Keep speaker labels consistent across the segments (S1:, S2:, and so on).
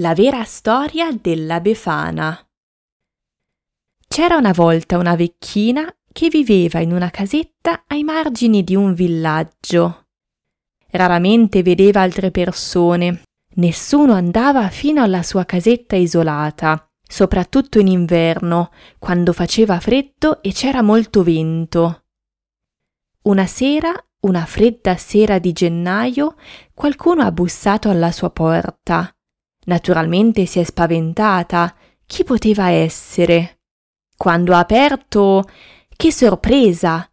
S1: La vera storia della Befana. C'era una volta una vecchina che viveva in una casetta ai margini di un villaggio. Raramente vedeva altre persone, nessuno andava fino alla sua casetta isolata, soprattutto in inverno, quando faceva freddo e c'era molto vento. Una sera una fredda sera di gennaio qualcuno ha bussato alla sua porta. Naturalmente si è spaventata. Chi poteva essere? Quando ha aperto, che sorpresa!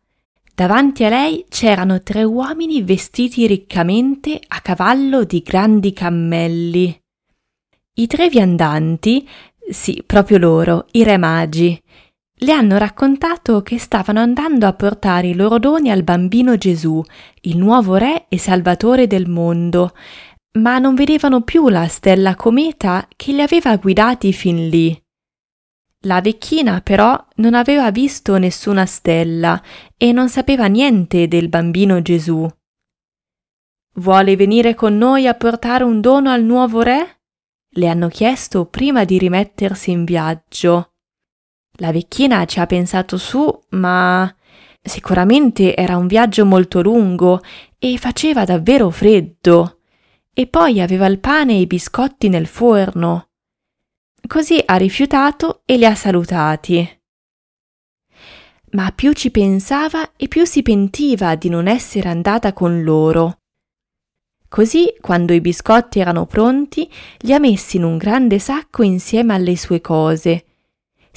S1: Davanti a lei c'erano tre uomini vestiti riccamente a cavallo di grandi cammelli. I tre viandanti, sì, proprio loro, i re magi, le hanno raccontato che stavano andando a portare i loro doni al bambino Gesù, il nuovo Re e Salvatore del mondo, ma non vedevano più la stella cometa che li aveva guidati fin lì. La vecchina però non aveva visto nessuna stella e non sapeva niente del bambino Gesù. Vuole venire con noi a portare un dono al nuovo re? le hanno chiesto prima di rimettersi in viaggio. La vecchina ci ha pensato su, ma sicuramente era un viaggio molto lungo e faceva davvero freddo. E poi aveva il pane e i biscotti nel forno. Così ha rifiutato e li ha salutati. Ma più ci pensava e più si pentiva di non essere andata con loro. Così, quando i biscotti erano pronti, li ha messi in un grande sacco insieme alle sue cose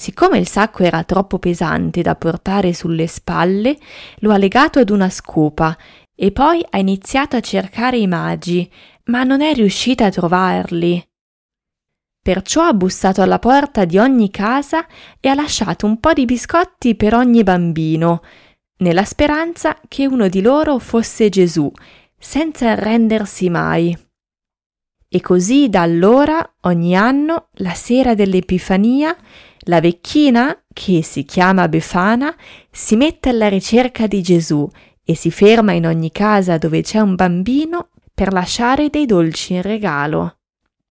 S1: Siccome il sacco era troppo pesante da portare sulle spalle, lo ha legato ad una scopa e poi ha iniziato a cercare i magi, ma non è riuscita a trovarli. Perciò ha bussato alla porta di ogni casa e ha lasciato un po' di biscotti per ogni bambino, nella speranza che uno di loro fosse Gesù, senza arrendersi mai. E così da allora, ogni anno, la sera dell'Epifania, la vecchina, che si chiama Befana, si mette alla ricerca di Gesù e si ferma in ogni casa dove c'è un bambino per lasciare dei dolci in regalo.